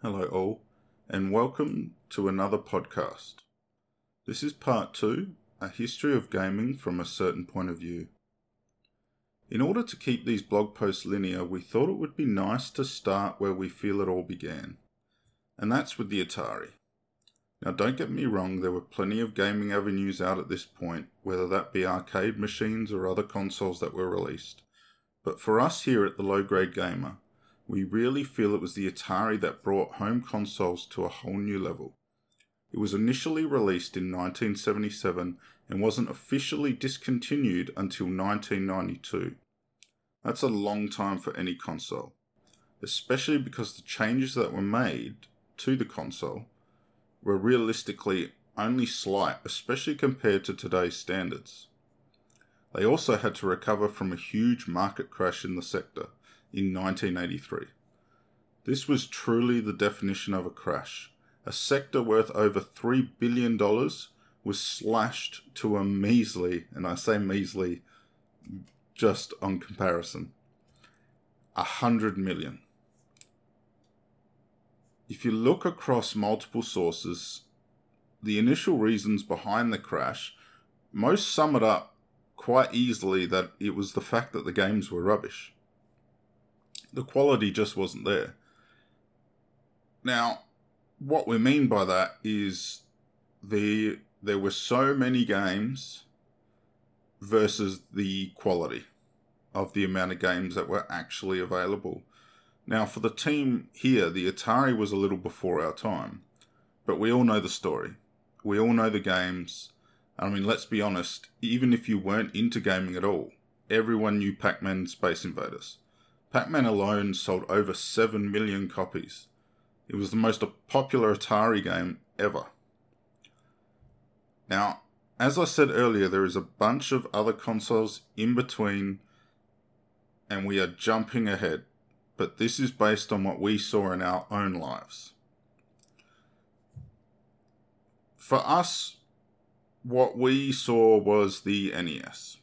Hello, all, and welcome to another podcast. This is part two a history of gaming from a certain point of view. In order to keep these blog posts linear, we thought it would be nice to start where we feel it all began, and that's with the Atari. Now, don't get me wrong, there were plenty of gaming avenues out at this point, whether that be arcade machines or other consoles that were released. But for us here at the Low Grade Gamer, we really feel it was the Atari that brought home consoles to a whole new level. It was initially released in 1977 and wasn't officially discontinued until 1992. That's a long time for any console, especially because the changes that were made to the console were realistically only slight, especially compared to today's standards. They also had to recover from a huge market crash in the sector in 1983. This was truly the definition of a crash. A sector worth over $3 billion was slashed to a measly, and I say measly just on comparison, a hundred million. If you look across multiple sources, the initial reasons behind the crash, most sum it up quite easily that it was the fact that the games were rubbish. The quality just wasn't there. Now, what we mean by that is the there were so many games versus the quality of the amount of games that were actually available. Now, for the team here, the Atari was a little before our time, but we all know the story. We all know the games. I mean, let's be honest, even if you weren't into gaming at all, everyone knew Pac Man Space Invaders. Pac Man alone sold over 7 million copies. It was the most popular Atari game ever. Now, as I said earlier, there is a bunch of other consoles in between, and we are jumping ahead, but this is based on what we saw in our own lives. For us, what we saw was the NES.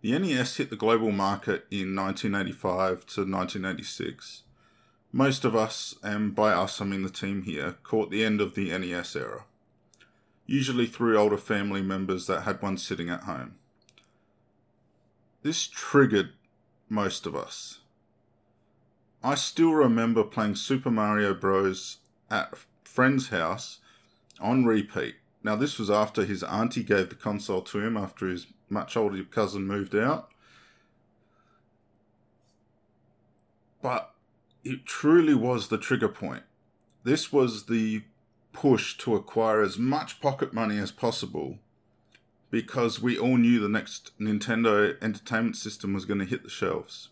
The NES hit the global market in 1985 to 1986. Most of us, and by us I mean the team here, caught the end of the NES era, usually through older family members that had one sitting at home. This triggered most of us. I still remember playing Super Mario Bros. at a friend's house on repeat now, this was after his auntie gave the console to him after his much older cousin moved out. But it truly was the trigger point. This was the push to acquire as much pocket money as possible because we all knew the next Nintendo Entertainment System was going to hit the shelves.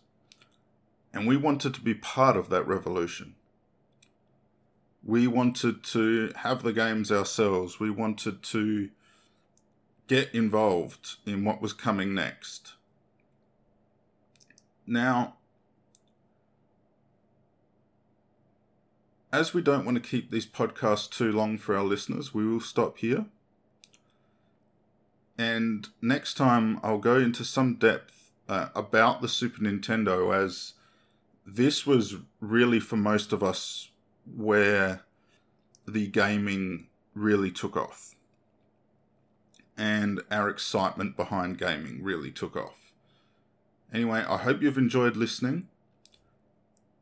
And we wanted to be part of that revolution we wanted to have the games ourselves. We wanted to get involved in what was coming next. Now, as we don't want to keep these podcasts too long for our listeners, we will stop here. And next time, I'll go into some depth uh, about the Super Nintendo, as this was really for most of us where the gaming really took off. And our excitement behind gaming really took off. Anyway, I hope you've enjoyed listening.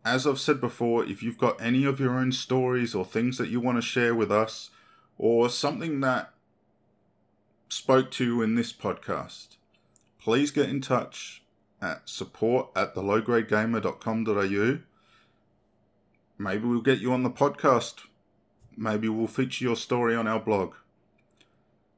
As I've said before, if you've got any of your own stories or things that you want to share with us, or something that spoke to you in this podcast, please get in touch at support at thelowgradegamer.com.au maybe we'll get you on the podcast. Maybe we'll feature your story on our blog.